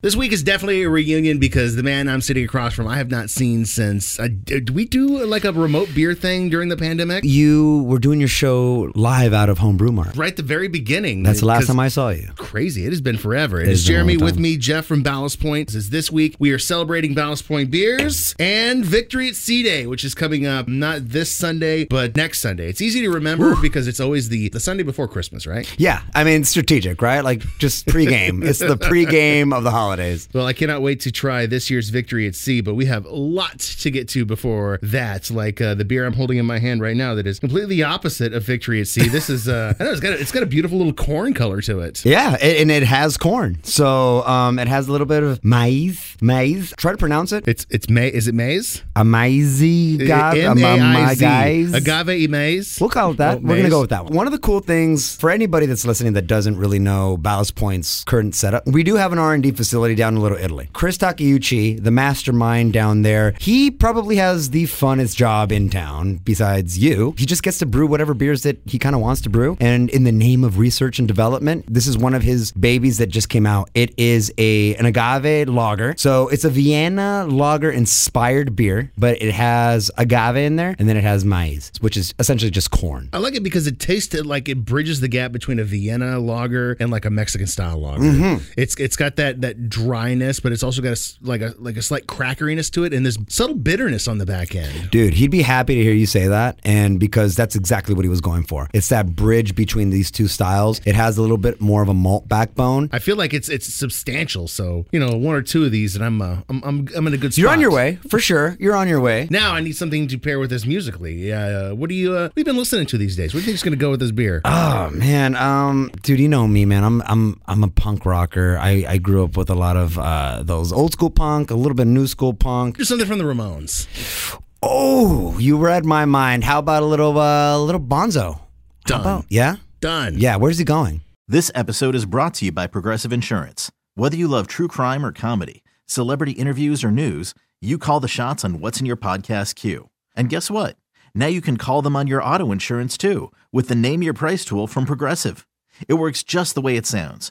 This week is definitely a reunion because the man I'm sitting across from, I have not seen since. Uh, did we do like a remote beer thing during the pandemic? You were doing your show live out of Homebrew Mart. Right at the very beginning. That's the last time I saw you. Crazy. It has been forever. It It is has been a Jeremy with me, Jeff from Ballast Point. This is this week. We are celebrating Ballast Point beers and Victory at Sea Day, which is coming up not this Sunday, but next Sunday. It's easy to remember because it's always the, the Sunday before Christmas, right? Yeah, I mean strategic, right? Like just pregame. it's the pregame of the holidays. Well, I cannot wait to try this year's Victory at Sea, but we have lots to get to before that. Like uh, the beer I'm holding in my hand right now, that is completely opposite of Victory at Sea. This is, uh, I know it's got a, it's got a beautiful little corn color to it. Yeah, it, and it has corn, so um, it has a little bit of maize. Maize. Try to pronounce it. It's it's May. Is it maize? Amazing. M-A-I-Z. guys. Agave maize. We'll call it that. Oh, We're going to go with that one. One of the cool things for anybody that's listening that doesn't really know Ballast Point's current setup, we do have an R&D facility down in Little Italy. Chris Takeuchi, the mastermind down there, he probably has the funnest job in town besides you. He just gets to brew whatever beers that he kind of wants to brew. And in the name of research and development, this is one of his babies that just came out. It is a an agave lager. So it's a Vienna lager inspired beer, but it has agave in there and then it has maize, which is essentially just corn. I like it because it tasted like it bridges the gap between a Vienna lager and like a Mexican style lager. Mm-hmm. It's it's got that that dryness, but it's also got a like a like a slight crackeriness to it, and this subtle bitterness on the back end. Dude, he'd be happy to hear you say that. And because that's exactly what he was going for. It's that bridge between these two styles. It has a little bit more of a malt backbone. I feel like it's it's substantial. So you know, one or two of these, and I'm uh, I'm, I'm I'm in a good spot. You're on your way, for sure. You're on your way. Now I need something to pair with this musically. Uh, what do you uh, have been listening to these days? What do you think is going to go with this beer? Oh man, um, dude, you know me, man. I'm I'm I'm a punk rocker. I, I grew up with a lot of uh, those old school punk, a little bit of new school punk. Here's something from the Ramones. Oh, you read my mind. How about a little uh, little Bonzo? Done. about- yeah, Done. yeah. Where's he going? This episode is brought to you by Progressive Insurance. Whether you love true crime or comedy, celebrity interviews or news, you call the shots on what's in your podcast queue. And guess what? Now you can call them on your auto insurance too with the Name Your Price tool from Progressive. It works just the way it sounds.